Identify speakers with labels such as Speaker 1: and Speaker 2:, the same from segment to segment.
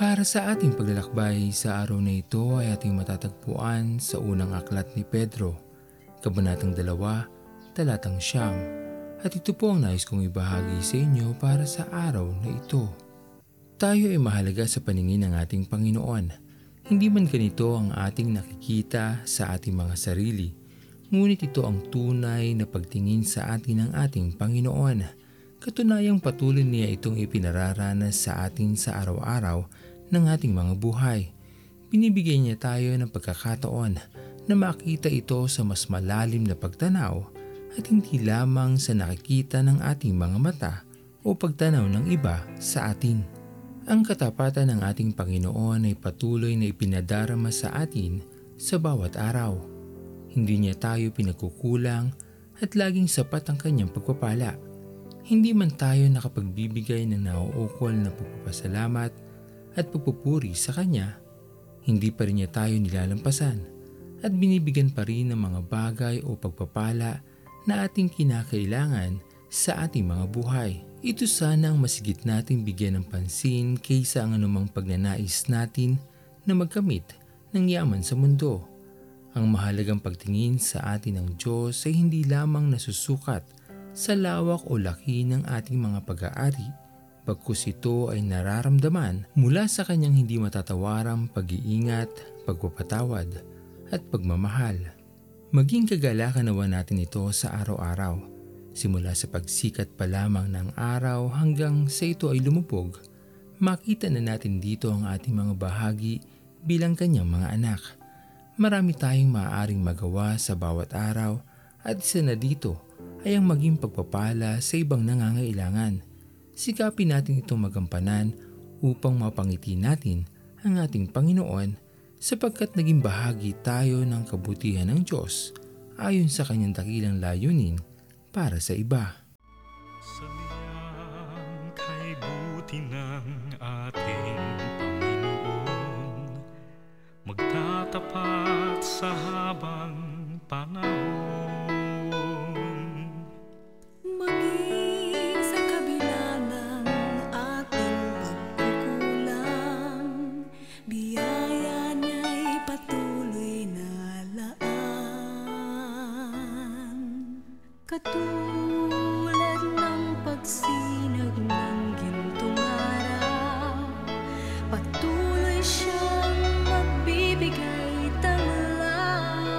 Speaker 1: Para sa ating paglalakbay sa araw na ito ay ating matatagpuan sa unang aklat ni Pedro, Kabanatang 2, Talatang Siyam. At ito po ang nais kong ibahagi sa inyo para sa araw na ito. Tayo ay mahalaga sa paningin ng ating Panginoon. Hindi man ganito ang ating nakikita sa ating mga sarili, ngunit ito ang tunay na pagtingin sa atin ng ating Panginoon. Katunayang patuloy niya itong ipinararanas sa atin sa araw-araw ng ating mga buhay. Binibigyan niya tayo ng pagkakataon na makita ito sa mas malalim na pagtanaw at hindi lamang sa nakikita ng ating mga mata o pagtanaw ng iba sa atin. Ang katapatan ng ating Panginoon ay patuloy na ipinadarama sa atin sa bawat araw. Hindi niya tayo pinagkukulang at laging sapat ang kanyang pagpapala. Hindi man tayo nakapagbibigay ng nauukol na pagpapasalamat at pagpupuri sa Kanya, hindi pa rin niya tayo nilalampasan at binibigyan pa rin ng mga bagay o pagpapala na ating kinakailangan sa ating mga buhay. Ito sana ang masigit nating bigyan ng pansin kaysa ang anumang pagnanais natin na magkamit ng yaman sa mundo. Ang mahalagang pagtingin sa atin ng Diyos ay hindi lamang nasusukat sa lawak o laki ng ating mga pag-aari, pagkus ito ay nararamdaman mula sa kanyang hindi matatawarang pag-iingat, pagpapatawad at pagmamahal. Maging kagalakan nawa natin ito sa araw-araw, simula sa pagsikat pa lamang ng araw hanggang sa ito ay lumubog. Makita na natin dito ang ating mga bahagi bilang kanyang mga anak. Marami tayong maaaring magawa sa bawat araw at isa na dito ay ang maging pagpapala sa ibang nangangailangan. Sikapin natin itong magampanan upang mapangiti natin ang ating Panginoon sapagkat naging bahagi tayo ng kabutihan ng Diyos ayon sa kanyang dakilang layunin para sa iba.
Speaker 2: Salyang kay buti ng ating Panginoon Magtatapat sa habang panahon
Speaker 3: Katulad ng pagsinag ng araw, patuloy siyang magbibigay tanglaw.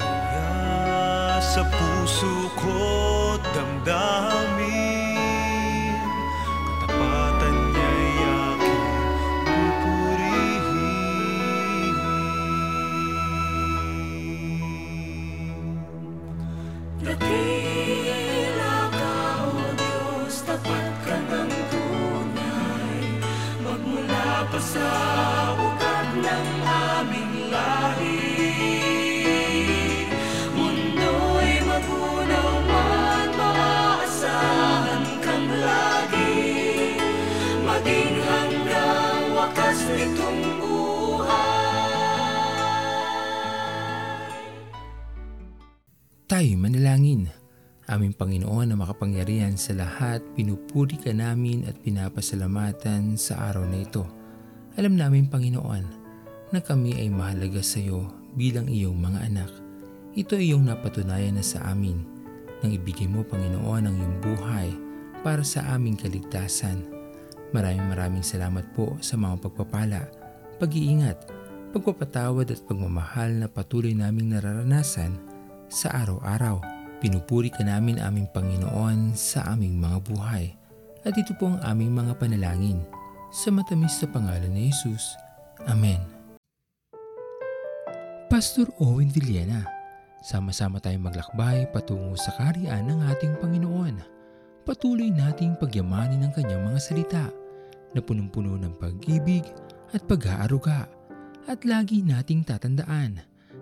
Speaker 2: Kaya sa puso ko
Speaker 3: Dakila ka, O Diyos, tapat ka ng tunay. Magmula pa sa ugat ng aming lahi. Mundo'y magunaw man, maaasahan kang lagi. Maging hanggang
Speaker 1: Tayo manalangin. Aming Panginoon na makapangyarihan sa lahat, pinupuri ka namin at pinapasalamatan sa araw na ito. Alam namin Panginoon na kami ay mahalaga sa iyo bilang iyong mga anak. Ito ay iyong napatunayan na sa amin nang ibigay mo Panginoon ang iyong buhay para sa aming kaligtasan. Maraming maraming salamat po sa mga pagpapala, pag-iingat, pagpapatawad at pagmamahal na patuloy naming nararanasan sa araw-araw. Pinupuri ka namin aming Panginoon sa aming mga buhay. At ito po ang aming mga panalangin. Sa matamis na pangalan ni Jesus. Amen. Pastor Owen Villena, sama-sama tayong maglakbay patungo sa kariyan ng ating Panginoon. Patuloy nating pagyamanin ang kanyang mga salita na punong-puno ng pag-ibig at pag-aaruga. At lagi nating tatandaan